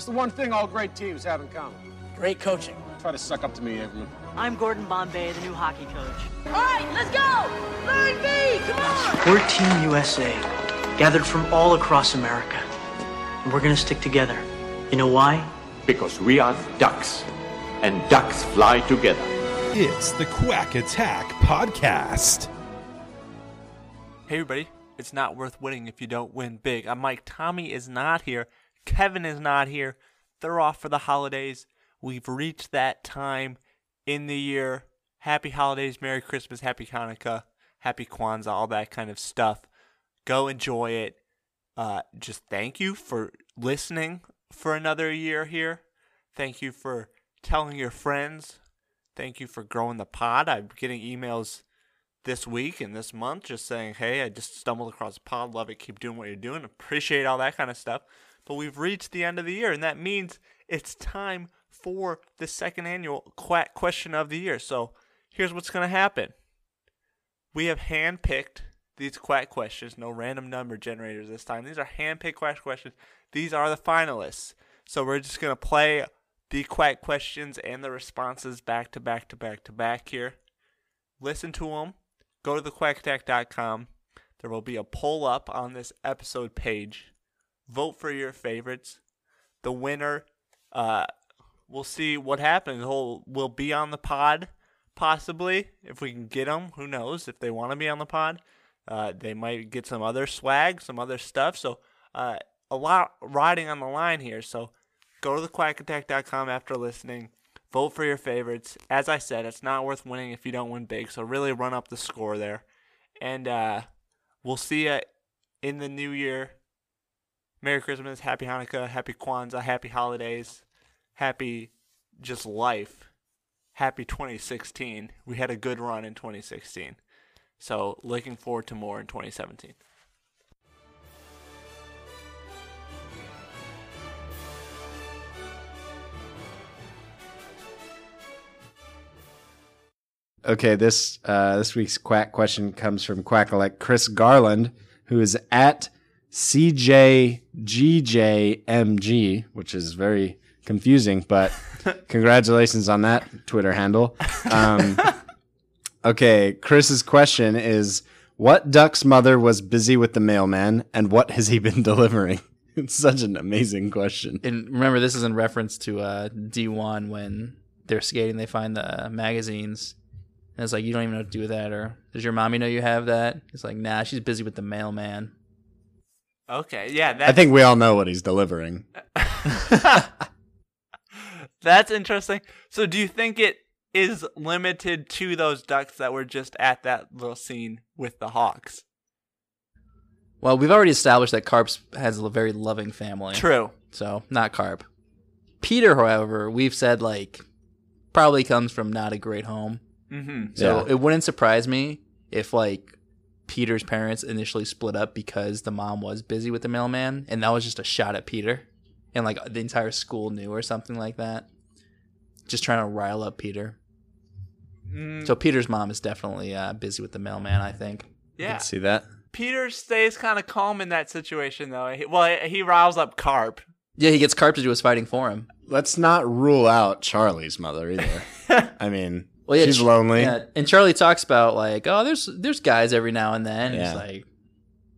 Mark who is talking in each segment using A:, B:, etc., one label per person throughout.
A: What's the one thing all great teams have in common?
B: Great coaching.
A: Try to suck up to me, Averman.
C: I'm Gordon Bombay, the new hockey coach.
D: All right, let's go! Line B, come on!
B: We're Team USA, gathered from all across America. And we're gonna stick together. You know why?
E: Because we are ducks, and ducks fly together.
F: It's the Quack Attack Podcast.
G: Hey everybody, it's not worth winning if you don't win big. I'm Mike. Tommy is not here. Kevin is not here. They're off for the holidays. We've reached that time in the year. Happy holidays, Merry Christmas, Happy Hanukkah, Happy Kwanzaa, all that kind of stuff. Go enjoy it. Uh, just thank you for listening for another year here. Thank you for telling your friends. Thank you for growing the pod. I'm getting emails this week and this month just saying, hey, I just stumbled across a pod. Love it. Keep doing what you're doing. Appreciate all that kind of stuff. But we've reached the end of the year, and that means it's time for the second annual Quack Question of the Year. So here's what's going to happen we have handpicked these Quack questions, no random number generators this time. These are handpicked Quack questions. These are the finalists. So we're just going to play the Quack questions and the responses back to back to back to back here. Listen to them. Go to thequackattack.com. There will be a poll up on this episode page. Vote for your favorites. The winner, uh, we'll see what happens. He'll will be on the pod, possibly if we can get them. Who knows if they want to be on the pod? Uh, they might get some other swag, some other stuff. So uh, a lot riding on the line here. So go to thequackattack.com after listening. Vote for your favorites. As I said, it's not worth winning if you don't win big. So really run up the score there. And uh, we'll see you in the new year. Merry Christmas, Happy Hanukkah, Happy Kwanzaa, Happy Holidays, Happy just life. Happy 2016. We had a good run in 2016. So looking forward to more in 2017.
H: Okay, this uh, this week's quack question comes from Quackalect Chris Garland, who is at CJGJMG, which is very confusing, but congratulations on that Twitter handle. Um, okay, Chris's question is What duck's mother was busy with the mailman, and what has he been delivering? It's such an amazing question.
I: And remember, this is in reference to uh, D1 when they're skating, they find the magazines. And it's like, you don't even know what to do with that. Or does your mommy know you have that? It's like, nah, she's busy with the mailman.
G: Okay, yeah, that's,
H: I think we all know what he's delivering.
G: that's interesting. So do you think it is limited to those ducks that were just at that little scene with the hawks?
I: Well, we've already established that Carps has a very loving family.
G: True.
I: So, not Carp. Peter, however, we've said, like, probably comes from not a great home.
G: Mm-hmm.
I: So
H: Yeah.
I: it wouldn't surprise me if like Peter's parents initially split up because the mom was busy with the mailman, and that was just a shot at Peter, and like the entire school knew or something like that. Just trying to rile up Peter.
G: Mm,
I: So Peter's mom is definitely uh, busy with the mailman. I think.
G: yeah.
H: See that?
G: Peter stays kind of calm in that situation, though. He, well, he riles up Carp.
I: Yeah, he gets Carp to do his fighting for him.
H: Let's not rule out Charlie's mother either. I mean,
I: Well, yeah,
H: she's
I: Ch-
H: lonely.
I: Yeah, and Charlie talks about like, oh, there's there's guys every now and then.
H: Yeah.
I: He's like,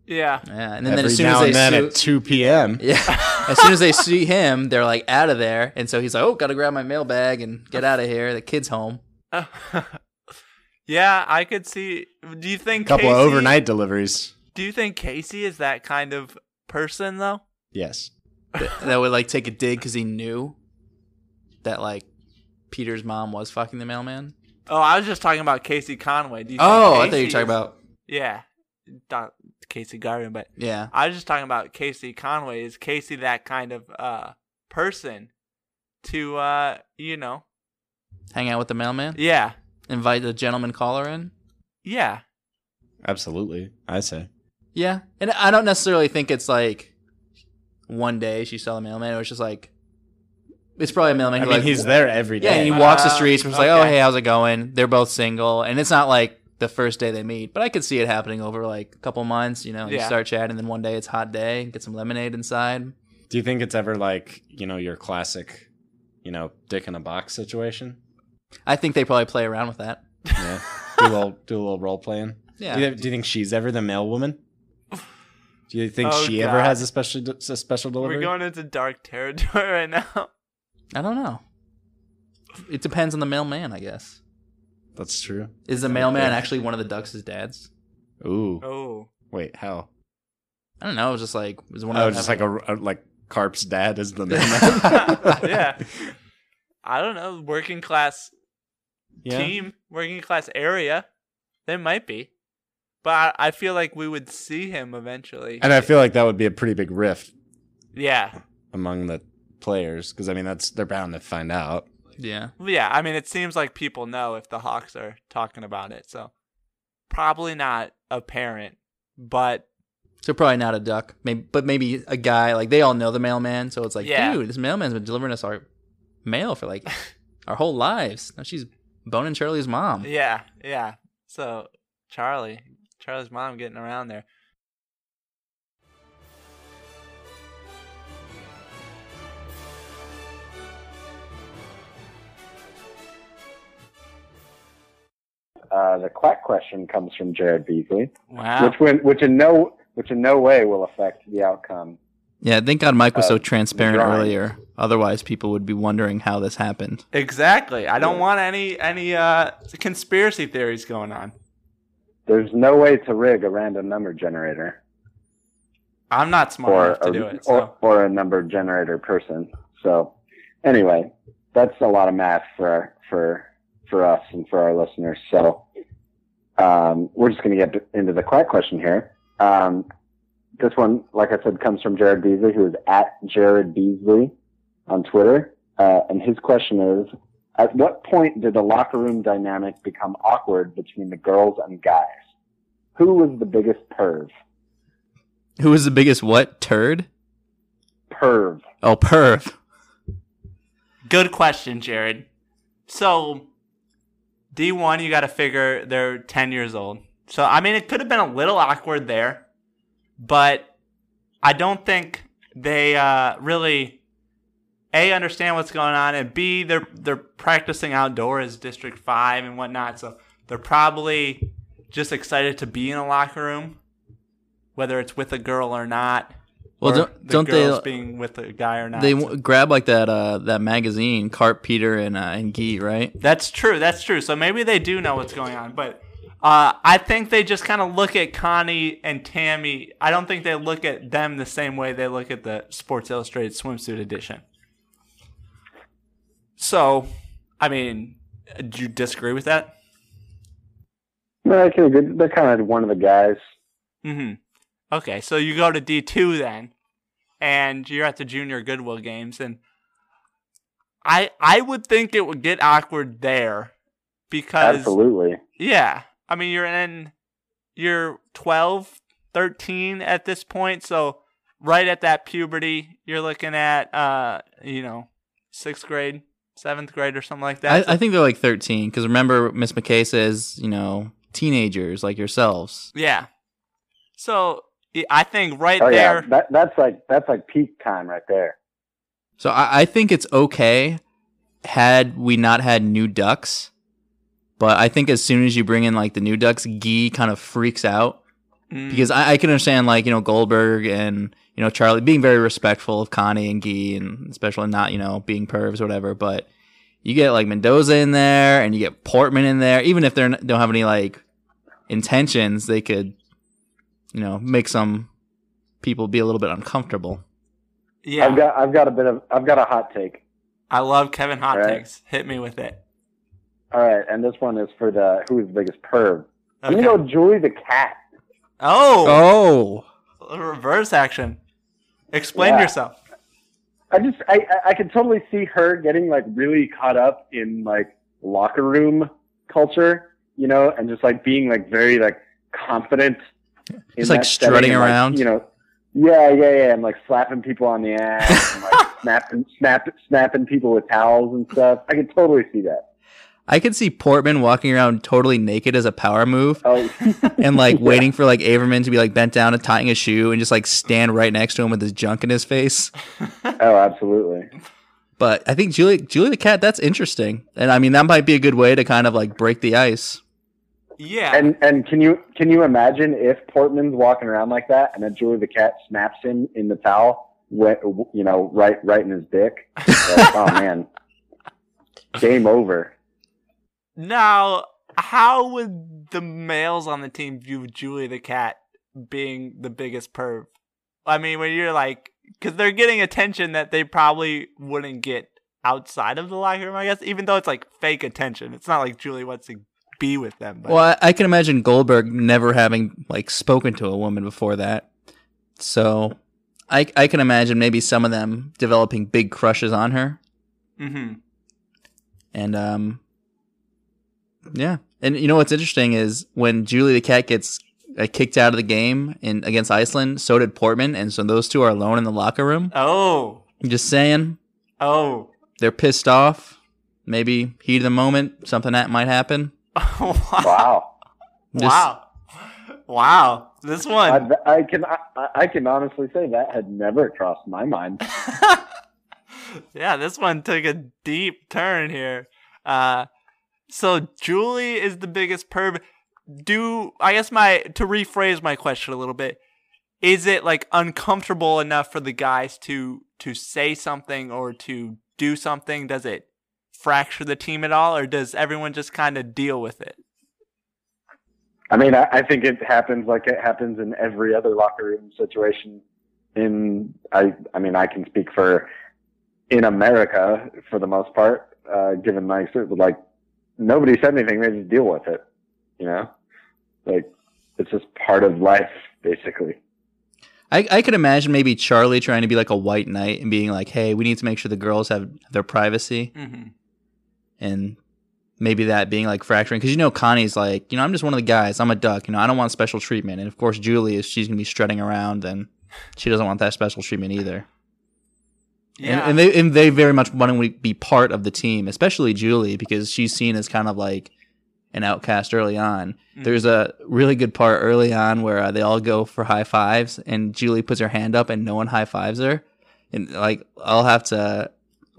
G: Yeah.
I: yeah, and then,
H: Every
I: as soon
H: now
I: as they
H: and then
I: sue-
H: at 2 p.m.
I: Yeah. as soon as they see him, they're like out of there. And so he's like, oh, got to grab my mailbag and get out of here. The kid's home.
G: yeah, I could see. Do you think
H: A couple of overnight deliveries.
G: Do you think Casey is that kind of person, though?
H: Yes.
I: That, that would like take a dig because he knew that like Peter's mom was fucking the mailman.
G: Oh, I was just talking about Casey Conway. Do you
I: Oh, I
G: think
I: thought you were talking about.
G: Yeah, not Casey Garvin, but
I: Yeah.
G: I was just talking about Casey Conway. Is Casey that kind of uh person to uh you know?
I: Hang out with the mailman.
G: Yeah,
I: Invite the gentleman caller in.
G: yeah.
H: Absolutely. I say.
I: Yeah. And I don't necessarily think it's like one day she saw the mailman. It was just like, it's probably a mailman.
H: I
I: who,
H: mean,
I: like,
H: he's there every day.
I: Yeah, and he walks the streets and was like, "Oh,
G: okay.
I: hey, how's it going?" They're both single, and it's not like the first day they meet, but I could see it happening over like a couple months. You know, you
G: Yeah.
I: start chatting, then one day it's hot day, get some lemonade inside.
H: Do you think it's ever like you know your classic, you know, dick in a box situation?
I: I think they probably play around with that.
H: Yeah, do a little do a little role playing.
I: Yeah.
H: Do you, do you think she's ever the mail woman? Do you think
G: Oh,
H: she ever
G: God.
H: has a special a special delivery?
G: We're going into dark territory right now.
I: I don't know. It depends on the mailman, I guess.
H: That's true.
I: Is the mailman actually one of the Ducks' dads?
H: Ooh.
G: Oh.
H: Wait, how?
I: I don't know. It was just like it was one
H: Oh,
I: of
H: just like a, a like Carp's dad is the mailman.
G: yeah. I don't know. Working class
H: Yeah.
G: team, working class area. There might be. But I, I feel like we would see him eventually.
H: And I feel like that would be a pretty big rift
G: yeah.
H: among the players because I mean that's they're bound to find out.
I: yeah.
G: Yeah, I mean, it seems like people know if the Hawks are talking about it. So probably not apparent, but
I: So probably not a duck, maybe, but maybe a guy. Like they all know the mailman, so it's like,
G: Yeah.
I: dude, this mailman's been delivering us our mail for like our whole lives. Now she's boning Charlie's mom.
G: yeah, yeah. So Charlie, Charlie's mom getting around there.
J: Uh, the quack question comes from Jarrod Beasley,
G: Wow.
J: which win, which in no which in no way will affect the outcome.
I: Yeah, thank God Mike was
J: Uh,
I: so transparent
J: drawing.
I: earlier. Otherwise, people would be wondering how this happened.
G: Exactly. I don't want any any uh conspiracy theories going on.
J: There's no way to rig a random number generator
G: I'm not smart
J: or
G: enough to
J: a,
G: do it.
J: or,
G: So
J: or a number generator person. So anyway, that's a lot of math for for for us and for our listeners. So um, we're just going to get into the quack question here. Um, this one, like I said, comes from Jarrod Beasley, who is at Jarrod Beasley on Twitter. Uh, and his question is, at what point did the locker room dynamic become awkward between the girls and guys? Who was the biggest perv?
I: Who was the biggest what turd?
J: Perv.
I: Oh, perv.
G: good question, Jarrod. So D1, you got to figure they're 10 years old. So I mean, it could have been a little awkward there, but I don't think they uh, really a understand what's going on, and b they're they're practicing outdoors, District Five and whatnot. So they're probably just excited to be in a locker room, whether it's with a girl or not.
I: Well,
G: or
I: don't-
G: the
I: don't they-
G: girls being with a guy or not?
I: They
G: So-
I: w- grab like that uh that magazine, Carp, Peter, and uh, and Gee, right?
G: That's true. That's true. So maybe they do know what's going on, but uh, I think they just kind of look at Connie and Tammy. I don't think they look at them the same way they look at the Sports Illustrated swimsuit edition. So, I mean, do you disagree with that?
J: No, I can agree. They're kind of one of the guys.
G: Mm-hmm. Okay, so you go to D two then, and you're at the junior Goodwill games, and I I would think it would get awkward there because
J: Absolutely.
G: Yeah. I mean, you're in, you're 12, 13 at this point. So, right at that puberty, you're looking at, uh, you know, sixth grade, seventh grade, or something like that.
I: I, I think they're like thirteen because remember Miss McKay says you know teenagers like yourselves.
G: yeah. So, I- I think right
J: Oh
G: there.
J: yeah, that that's like that's like peak time right there.
I: So I, I think it's okay had we not had new ducks, but I think as soon as you bring in like the new ducks, Gee kind of freaks out
G: Mm,
I: because I, I can understand like you know Goldberg and you know Charlie being very respectful of Connie and Gee and especially not you know being pervs or whatever, but you get like Mendoza in there and you get Portman in there, even if they don't have any like intentions, they could you know make some people be a little bit uncomfortable.
G: yeah.
J: I've got I've got a bit of I've got a hot take.
G: I love Kevin Hot
J: Right.
G: Takes. Hit me with it.
J: All right, and this one is for the who's the biggest perv. I'm
G: Okay.
J: gonna go Julie the cat.
G: Oh,
I: Oh,
G: reverse action. Explain
J: Yeah.
G: yourself.
J: I just I I- I could totally see her getting like really caught up in like locker room culture, you know, and just like being like very like confident.
I: Just, like, strutting
J: and, like,
I: around?
J: you know. Yeah, yeah, yeah, and like slapping people on the ass, and like snapping, snap, snapping people with towels and stuff. I could totally see that.
I: I could see Portman walking around totally naked as a power move
J: Oh,
I: and like
J: Yeah.
I: waiting for like Averman to be like bent down and tying a shoe and just like stand right next to him with his junk in his face.
J: oh, absolutely.
I: But I think Julie Julie the cat that's interesting. And I mean that might be a good way to kind of like break the ice.
G: Yeah.
J: And and can you can you imagine if Portman's walking around like that and then Julie the cat snaps him in the towel, wet, you know, right right in his dick? Like, oh man, game over.
G: Now, how would the males on the team view Julie the cat being the biggest perv? I mean, when you're like, because they're getting attention that they probably wouldn't get outside of the locker room, I guess, even though it's like fake attention. It's not like Julie wants to be with them. But
I: Well, I, I can imagine Goldberg never having like spoken to a woman before that. So I I can imagine maybe some of them developing big crushes on her.
G: Mm-hmm.
I: And um yeah. And you know what's interesting is when Julie the cat gets uh, kicked out of the game in against Iceland, so did Portman, and so those two are alone in the locker room.
G: Oh,
I: I'm just saying,
G: oh,
I: they're pissed off. Maybe heat of the moment, something that might happen.
J: Wow.
I: Just-
G: wow, wow. This one,
J: I, I can I, I can honestly say that had never crossed my mind.
G: yeah, this one took a deep turn here. Uh, so Julie is the biggest perv. Do I guess my to rephrase my question a little bit? Is it like uncomfortable enough for the guys to to say something or to do something? Does it fracture the team at all, or does everyone just kind of deal with it?
J: I mean, I, I think it happens like it happens in every other locker room situation. In I, I mean, I can speak for in America for the most part. Uh, given my experience, like nobody said anything, they just deal with it. You know, like it's just part of life, basically.
I: I, I could imagine maybe Charlie trying to be like a white knight and being like, "Hey, we need to make sure the girls have their privacy,"
G: Mm-hmm.
I: And maybe that being like fracturing because you know Connie's like, you know, I'm just one of the guys. I'm a duck. You know, I don't want special treatment. And of course, Julie is she's gonna be strutting around and she doesn't want that special treatment either.
G: Yeah.
I: And, and they and they very much want to be part of the team, especially Julie because she's seen as kind of like an outcast early on.
G: Mhm.
I: There's a really good part early on where uh, they all go for high fives, and Julie puts her hand up, and no one high fives her. And like, I'll have to.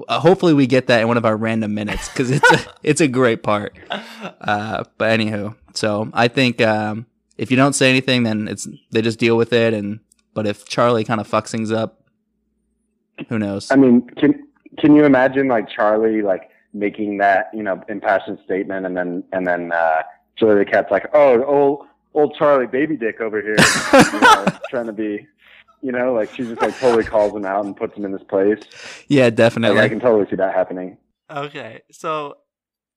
I: Uh, hopefully, we get that in one of our random minutes because it's a, it's a great part. Uh, but anywho, so I think um, if you don't say anything, then it's they just deal with it. And but if Charlie kind of fucks things up, who knows?
J: I mean, can can you imagine like Charlie like making that you know impassioned statement and then and then uh, Julie the cat's like, oh, old old Charlie baby dick over here, you know, trying to be, you know, like she just like totally calls him out and puts him in his place.
I: yeah,
J: Like,
I: definitely.
J: I can totally see that happening.
G: Okay, so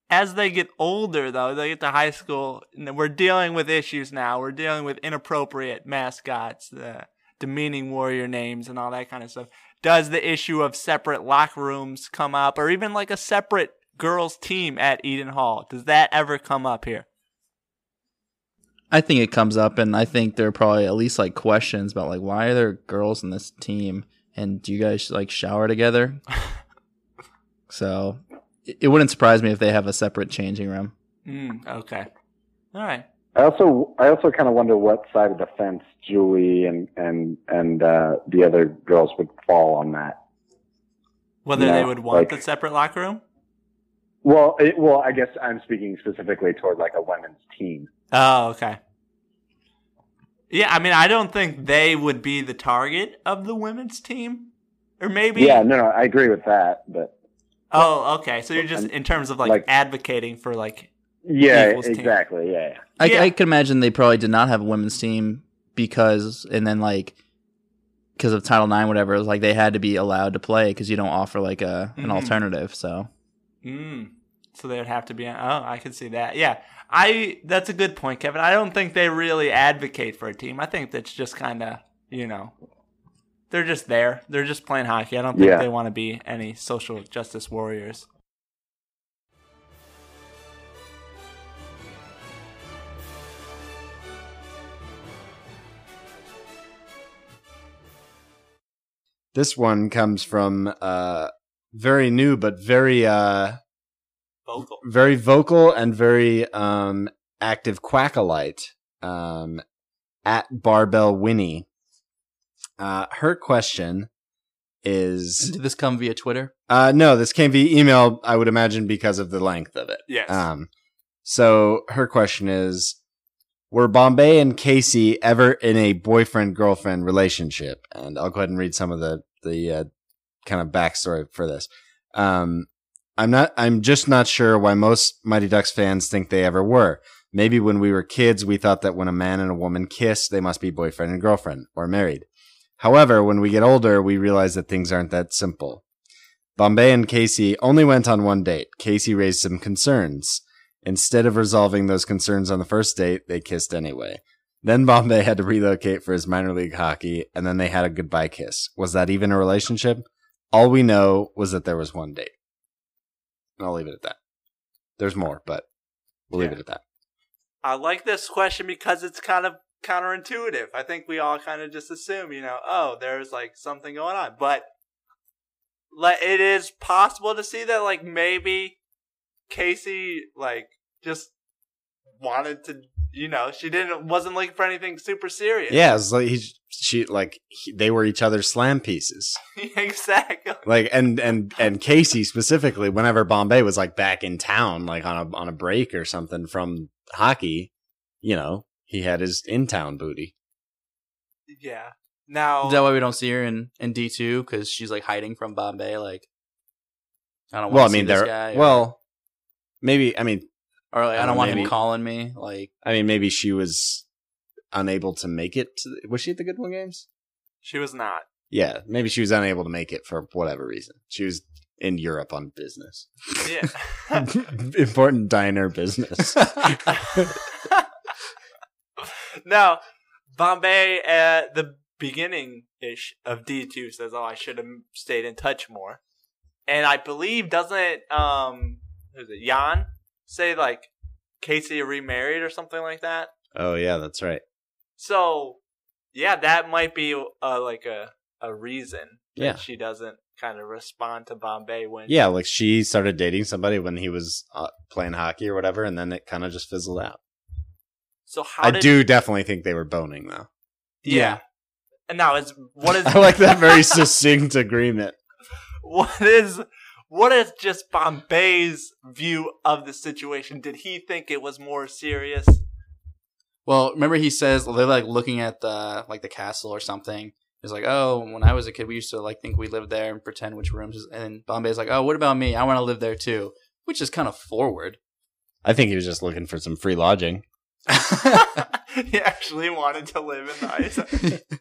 G: as they get older, though, they get to high school, and we're dealing with issues now. We're dealing with inappropriate mascots, the demeaning warrior names, and all that kind of stuff. Does the issue of separate locker rooms come up, or even like a separate girls' team at Eden Hall? Does that ever come up here?
I: I think it comes up, and I think there are probably at least like questions about like why are there girls in this team, and do you guys like shower together? so it, it wouldn't surprise me if they have a separate changing room.
G: Mm, okay, all right.
J: I also I also kind of wonder what side of the fence Julie and and and uh, the other girls would fall on that.
G: Whether
J: Yeah,
G: they would want
J: like-
G: the separate locker room?
J: Well, it, well, I guess I'm speaking specifically toward like a women's team.
G: Oh, okay. Yeah, I mean, I don't think they would be the target of the women's team, or maybe.
J: Yeah, no, no, I agree with that, but
G: Oh, okay. So you're just
J: And,
G: in terms of like,
J: like-
G: advocating for like.
J: yeah,
G: Equals team.
J: exactly, yeah, yeah.
I: I,
G: Yeah.
I: I can imagine they probably did not have a women's team because, and then like because of Title IX, whatever, it was like they had to be allowed to play because you don't offer like a an
G: Mhm.
I: alternative. So
G: Mm, so they would have to be. Oh, I can see that. Yeah, I. That's a good point, Kevin. I don't think they really advocate for a team. I think that's just kind of you know. They're just there. They're just playing hockey. I don't think
J: Yeah.
G: they want to be any social justice warriors.
H: This one comes from uh very new but very uh
G: Vocal.
H: very vocal and very um, active quackalite um, at Barbelle Winnie. Uh, her question is
I: Did this come via Twitter?
H: uh, no, this came via email. I would imagine because of the length of it.
G: Yes.
H: Um, so her question is: Were Bombay and Casey ever in a boyfriend girlfriend relationship? And I'll go ahead and read some of the the uh, kind of backstory for this. Um, I'm not. I'm just not sure why most Mighty Ducks fans think they ever were. Maybe when we were kids, we thought that when a man and a woman kiss, they must be boyfriend and girlfriend or married. However, when we get older, we realize that things aren't that simple. Bombay and Casey only went on one date. Casey raised some concerns. Instead of resolving those concerns on the first date, they kissed anyway. Then Bombay had to relocate for his minor league hockey, and then they had a goodbye kiss. Was that even a relationship? All we know was that there was one date. And I'll leave it at that. There's more, but we'll leave it at that.
G: I like this question because it's kind of counterintuitive. I think we all kind of just assume, you know, oh, there's like something going on, but like it is possible to see that like maybe Casey like just wanted to, you know, she didn't wasn't looking for anything super serious.
H: Yeah, it's like he, she, like he, they were each other's slam pieces.
G: exactly.
H: Like and and and Casey specifically, whenever Bombay was like back in town, like on a on a break or something from hockey, you know, he had his in town booty.
G: Yeah. Now
I: Is that why we don't see her in, in D two? Because she's like hiding from Bombay. Like, I don't.
H: Well, I
I: wanna see
H: mean,
I: this
H: they're
I: or-
H: well, maybe. I mean,
I: or like, I
H: I
I: don't
H: don't
I: want
H: know,
I: him calling me. Like,
H: I mean, maybe she was unable to make it. To the, was she at the Goodwill games?
G: she was not.
H: Yeah, maybe she was unable to make it for whatever reason. She was in Europe on business,
G: Yeah.
H: important diner business.
G: now, Bombay at the beginning ish of D two says, "Oh, I should have stayed in touch more," and I believe doesn't um who's it Jan say like Casey remarried or something like that.
H: oh yeah, that's right.
G: So yeah, that might be uh, like a a reason that
H: Yeah.
G: she doesn't kind of respond to Bombay when
H: Yeah, like she started dating somebody when he was uh, playing hockey or whatever, and then it kind of just fizzled out.
G: So how
H: I
G: did,
H: do definitely think they were boning though.
G: yeah. And now is what is
H: I like that very succinct agreement.
G: what is what is just Bombay's view of the situation? Did he think it was more serious?
I: well, remember he says they're like looking at the like the castle or something. He's like, oh, when I was a kid, we used to like think we lived there and pretend which rooms. Is, and Bombay's like, oh, what about me? I want to live there too, which is kind of forward.
H: I think he was just looking for some free lodging.
G: he actually wanted to live in the ice.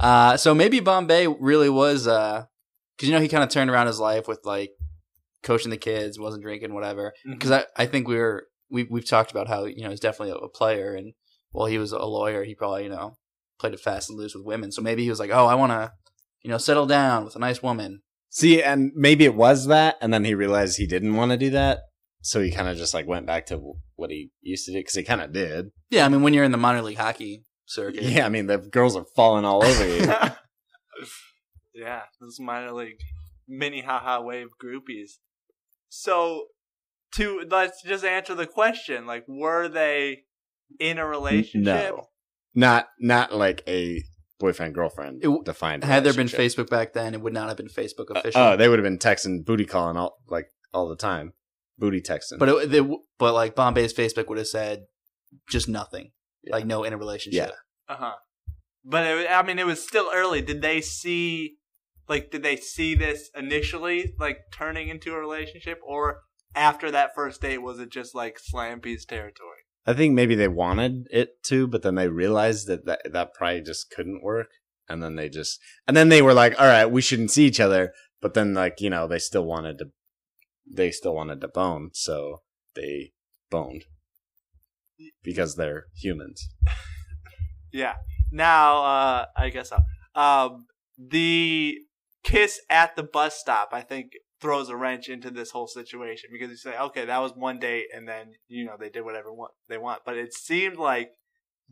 I: Uh, so maybe Bombay really was, uh, cause you know, he kind of turned around his life with like coaching the kids, wasn't drinking, whatever. Mm-hmm. Cause I, I think we were, we, we've talked about how, you know, he's definitely a, a player and while he was a lawyer, he probably, you know, played it fast and loose with women. So maybe he was like, oh, I want to, you know, settle down with a nice woman.
H: See, and maybe it was that, and then he realized he didn't want to do that, so he kind of just like went back to what he used to do because he kind of did.
I: Yeah. I mean, when you're in the minor league hockey circuit.
H: Yeah, I mean the girls are falling all over you.
G: yeah, this minor league mini haha wave groupies. So to let's just answer the question, like were they in a relationship?
H: no, not not like a boyfriend girlfriend
I: It-
H: defined.
I: Had there been. Facebook back then, it would not have been Facebook
H: Uh,
I: official.
H: oh, they would have been texting, booty calling all like all the time, booty texting.
I: but it, they, but like Bombay's Facebook would have said just nothing, like no in a relationship.
H: Yeah.
G: Uh huh. But it, I mean, it was still early. Did they see, like, did they see this initially, like, turning into a relationship, or after that first date, was it just like slam piece territory?
H: I think maybe they wanted it to, but then they realized that that, that probably just couldn't work. And then they just, and then they were like, all right, we shouldn't see each other. But then like, you know, they still wanted to, they still wanted to bone. So they boned because they're humans.
G: Yeah. Now, uh, I guess so. Um, the kiss at the bus stop, I think, throws a wrench into this whole situation because you say, okay, that was one date, and then you know they did whatever they want, but it seemed like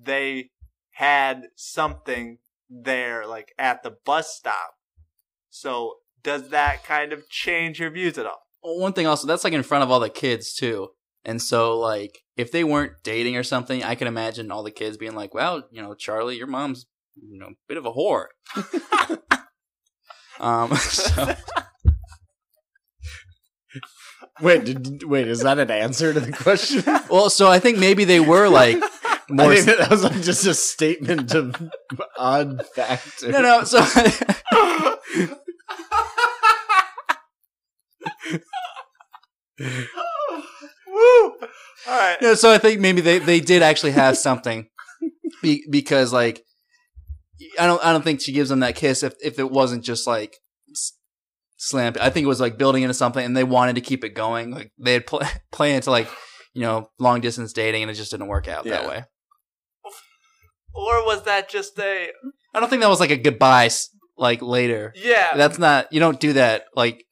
G: they had something there, like at the bus stop. So, does that kind of change your views at all?
I: one thing also that's like in front of all the kids too. And so like if they weren't dating or something, I can imagine all the kids being like, "Well, you know, Charlie, your mom's you know a bit of a whore." um, so,
H: Wait, did, wait, is that an answer to the question?
I: well, so I think maybe they were like more.
H: I think that was like just a statement of odd fact.
I: no, no. So
G: Woo! All right.
I: Yeah, so I think maybe they, they did actually have something, Be, because like I don't I don't think she gives him that kiss if if it wasn't just like s- slam. I think it was like building into something, and they wanted to keep it going. Like they had pl- planned into like you know long distance dating, and it just didn't work out that way.
G: Or was that just a
I: I don't think that was like a goodbye like later.
G: yeah?
I: That's not you don't do that like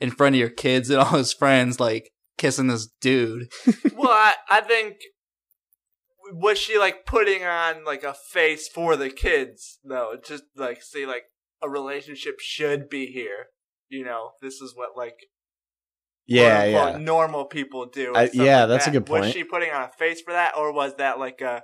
I: in front of your kids and all his friends like kissing this dude.
G: well, I, I think was she like putting on like a face for the kids though? Just like see like a relationship should be here. You know, this is what like
H: yeah, yeah.
G: normal people do.
H: I- yeah,
G: like
H: that's a good point Was
G: she putting on a face for that, or was that like a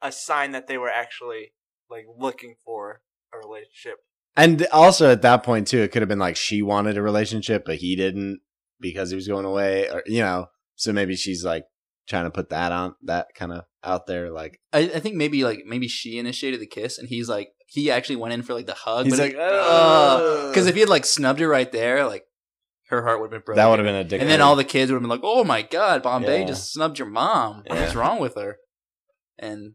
G: a sign that they were actually like looking for a relationship?
H: And also at that point too, it could have been like she wanted a relationship, but he didn't because he was going away, or you know. So maybe she's like trying to put that on that kind of out there, like
I: I, I think maybe like maybe she initiated the kiss, and he's like he actually went in for like the hug.
H: he's
I: but
H: like,
I: because if he had like snubbed her right there, like her heart would have been broken.
H: that would have been a dick.
I: And then all the kids would have been like, "Oh my god, Bombay
H: Yeah.
I: just snubbed your mom. What's
H: Yeah.
I: wrong with her?" And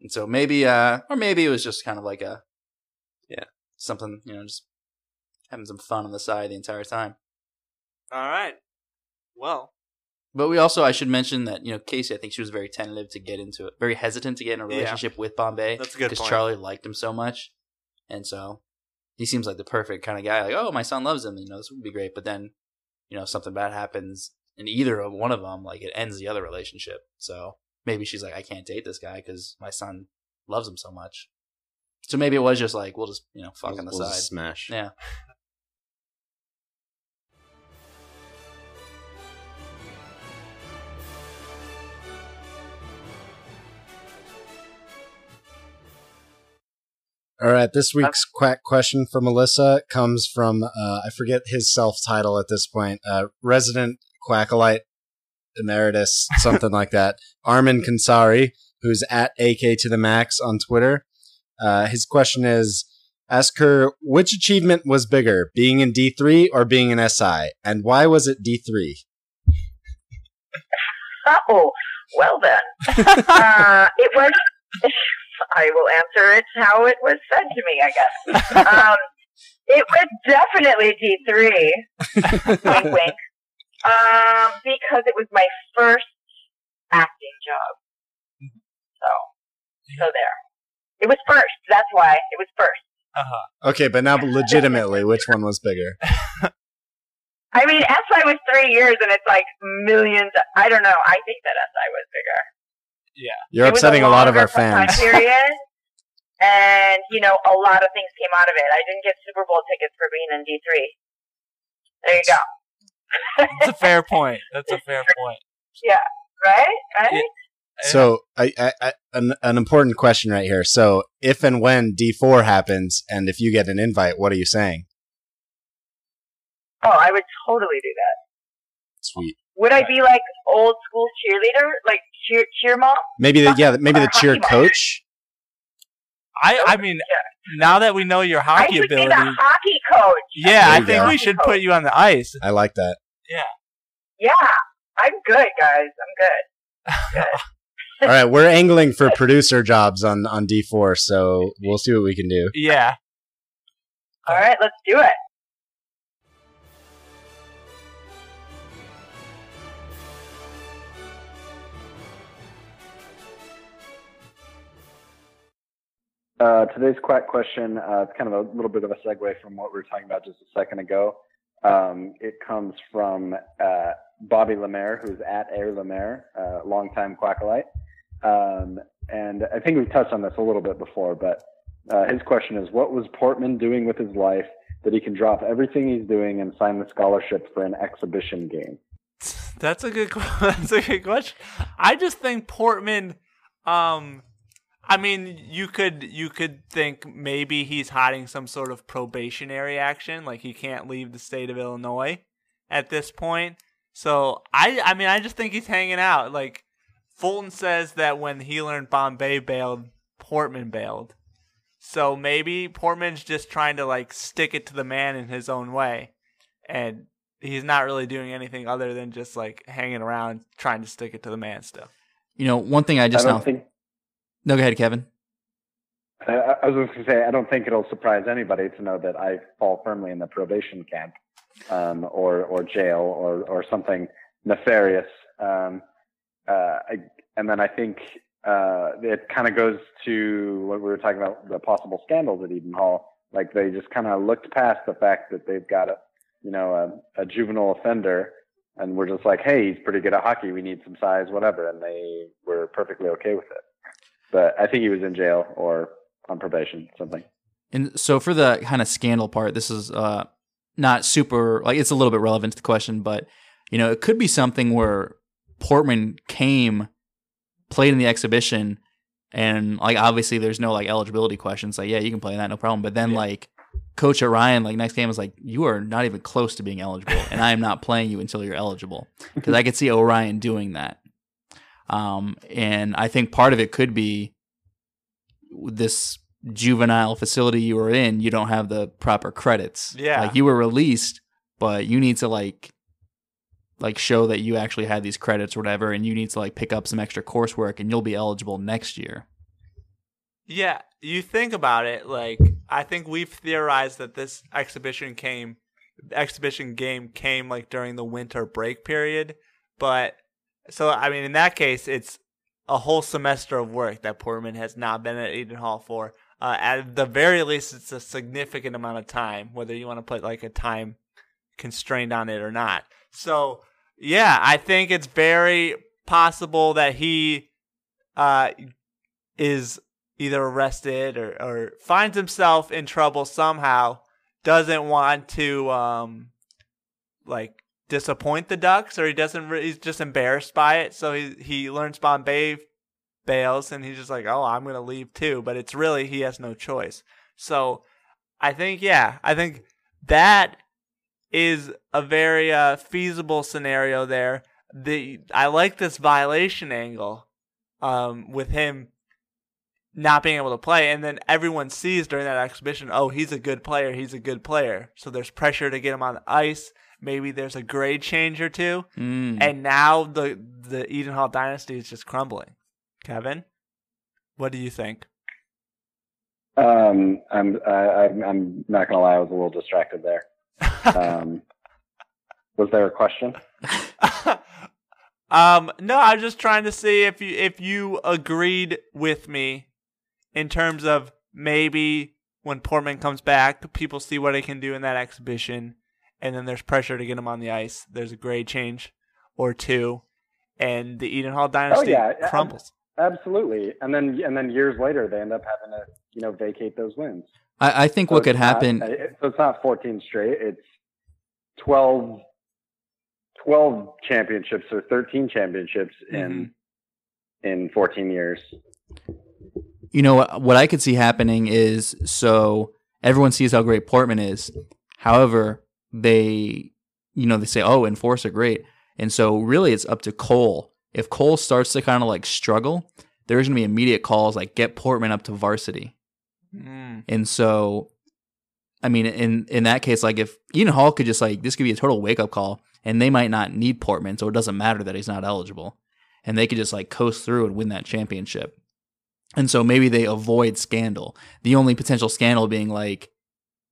I: and so maybe, uh, or maybe it was just kind of like a,
H: Yeah.
I: something you know, just having some fun on the side the entire time.
G: All right. Well,
I: But we also, I should mention that you know Casey, I think she was very tentative to get into it, very hesitant to get in a
G: Yeah.
I: relationship with Bombay.
G: That's a good
I: because. Charlie liked him so much, and so he seems like the perfect kind of guy. Like, oh, my son loves him. You know, this would be great. But then, you know, something bad happens, and either of one of them, like, it ends the other relationship. So maybe she's like, I can't date this guy because my son loves him so much. So maybe it was just like, we'll just you know fuck
H: We'll-
I: on the
H: we'll
I: side.
H: just smash.
I: Yeah.
H: All right, this week's quack question for Melissa comes from uh, I forget his self title at this point. Uh, resident quackalite emeritus, something like that. Armin Kansari, who's at AK to the max on Twitter. Uh, his question is: Ask her which achievement was bigger, being in D three or being in SI, and why was it D three?
K: Oh, well then. uh, it was, I will answer it how it was said to me, I guess. Um, it was definitely D3. wink, wink. Um, because it was my first acting job. So, so there. It was first. That's why. It was first.
G: uh-huh.
H: Okay, but now legitimately, which one was bigger?
K: I mean, SI was three years and it's like millions. I don't know. I think that SI was bigger.
H: Yeah, you're
K: It
H: upsetting a lot of our
K: longer time
H: fans.
K: period, and you know, a lot of things came out of it. I didn't get Super Bowl tickets for being in D three. There you go.
G: That's a fair point. That's a fair point. Yeah.
K: Right? Right?
G: Yeah.
H: So, I, I, I, an, an important question right here. So, if and when D4 happens, and if you get an invite, what are you saying?
K: Oh, I would totally do that.
H: Sweet.
K: Would I be like old school cheerleader, like cheer cheer mom?
H: Maybe the yeah, maybe the cheer coach.
G: I I mean, now that we know your
K: I
G: hockey
K: be
G: ability,
K: the hockey coach.
G: yeah, I think
H: go.
G: we should put you on the ice.
H: I like that.
K: Yeah, Yeah, I'm good, guys. I'm good.
H: All right, we're angling for producer jobs on on D4, so we'll see what we can do.
G: Yeah.
K: All right, let's do it.
J: Uh, today's quack question, uh, it's kind of a little bit of a segue from what we were talking about just a second ago. Um, it comes from uh, Bobby Lemaire, who's at Air Lemaire, uh, longtime quackalite. Um, and I think we've touched on this a little bit before, but uh, his question is, what was Portman doing with his life that he can drop everything he's doing and sign the scholarship for an exhibition game?
G: That's a good. That's a good question. I just think Portman. Um, I mean, you could you could think maybe he's hiding some sort of probationary action, like he can't leave the state of Illinois at this point. So I, I mean, I just think he's hanging out. Like Fulton says that when he learned Bombay bailed, Portman bailed. So maybe Portman's just trying to like stick it to the man in his own way, and he's not really doing anything other than just like hanging around trying to stick it to the man still.
I: You know, one thing I just
J: I don't
I: now.
J: think.
I: No, go ahead, Kevin.
J: I, was going to say I don't think it'll surprise anybody to know that I fall firmly in the probation camp, um, or or jail or or something nefarious. Um, uh, I, and then I think uh, it kind of goes to what we were talking about the possible scandals at Eden Hall. Like they just kind of looked past the fact that they've got a you know a, a juvenile offender, and we're just like, hey, he's pretty good at hockey. We need some size, whatever, and they were perfectly okay with it. But I think he was in jail or on probation, something.
I: And so for the kind of scandal part, this is uh, not super like it's a little bit relevant to the question, but you know, it could be something where Portman came, played in the exhibition, and like obviously there's no like eligibility questions. Like, yeah, you can play that, no problem. But then like Coach Orion, like next game was like, you are not even close to being eligible, and I am not playing you until you're eligible. Because I could see Orion doing that. Um, and I think part of it could be this juvenile facility you were in, you don't have the proper credits.
G: Yeah.
I: Like you were released, but you need to like like show that you actually had these credits or whatever and you need to like pick up some extra coursework and you'll be eligible next year.
G: Yeah, you think about it, like I think we've theorized that this exhibition came exhibition game came like during the winter break period, but so I mean in that case it's a whole semester of work that Portman has not been at Eden Hall for. Uh, at the very least, it's a significant amount of time, whether you want to put like a time constraint on it or not. So, yeah, I think it's very possible that he uh, is either arrested or, or finds himself in trouble somehow, doesn't want to um, like disappoint the Ducks, or he doesn't. Re- he's just embarrassed by it, so he he learns Bombay bails, and he's just like, "Oh, I'm gonna leave too." But it's really he has no choice. So I think, yeah, I think that is a very uh, feasible scenario there. The I like this violation angle um, with him not being able to play, and then everyone sees during that exhibition, oh, he's a good player, he's a good player. So there's pressure to get him on the ice. Maybe there's a grade change or two,
I: Mm.
G: and now the the Eden Hall dynasty is just crumbling. Kevin, what do you think?
J: Um, I'm I, I'm I'm not gonna lie, I was a little distracted there. Um, was there a question?
G: Um, no, I was just trying to see if you if you agreed with me in terms of maybe when Portman comes back, people see what he can do in that exhibition, and then there's pressure to get him on the ice. There's a grade change or two, and the Eden Hall dynasty
J: oh yeah,
G: crumbles.
J: absolutely. And then and then years later, they end up having to you know vacate those wins.
I: I, I think
J: So
I: what could
J: it's not-
I: happen
J: uh, so it's not 14 straight. It's 12, 12 championships or 13 championships in
I: Mm-hmm.
J: in 14 years.
I: You know what? What I could see happening is so everyone sees how great Portman is. However, they, you know, they say, "Oh, enforcer, great," and so really, it's up to Cole. If Cole starts to kind of like struggle, there's gonna be immediate calls like get Portman up to varsity.
G: Mm.
I: And so, I mean, in in that case, like if Eden Hall could just like this could be a total wake up call, and they might not need Portman, so it doesn't matter that he's not eligible, and they could just like coast through and win that championship. And so maybe they avoid scandal. The only potential scandal being like,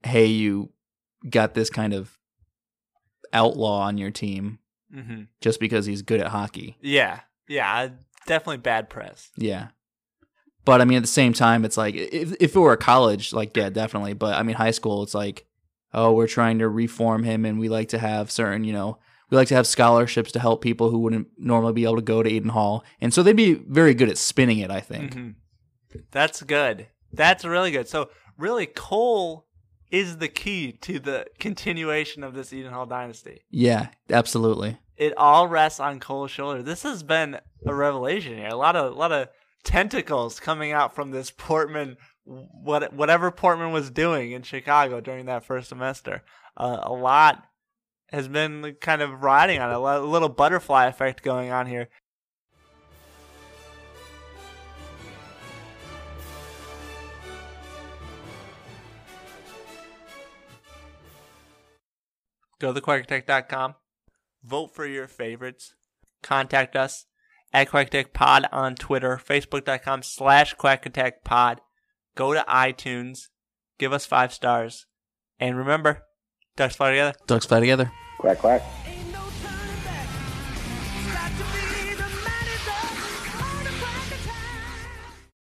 I: hey, you got this kind of outlaw on your team
G: hmm
I: just because he's good at hockey.
G: Yeah, yeah, definitely bad press.
I: Yeah. But I mean, at the same time, it's like if if it were a college, like yeah, definitely. But I mean, high school, it's like, oh, we're trying to reform him, and we like to have certain, you know, we like to have scholarships to help people who wouldn't normally be able to go to Eden Hall, and so they'd be very good at spinning it. I think.
G: Mhm. That's good. That's really good. So really, Cole is the key to the continuation of this Eden Hall dynasty.
I: Yeah, absolutely.
G: It all rests on Cole's shoulder. This has been a revelation here. A lot of a lot of tentacles coming out from this Portman what whatever Portman was doing in Chicago during that first semester. Uh, a lot has been kind of riding on it. A little butterfly effect going on here. Go to thequackattack.com. Vote for your favorites. Contact us at QuackAttackPod on Twitter, Facebook.com slash QuackAttackPod. Go to iTunes. Give us five stars. And remember, ducks fly together.
I: Ducks fly together.
J: Quack, quack.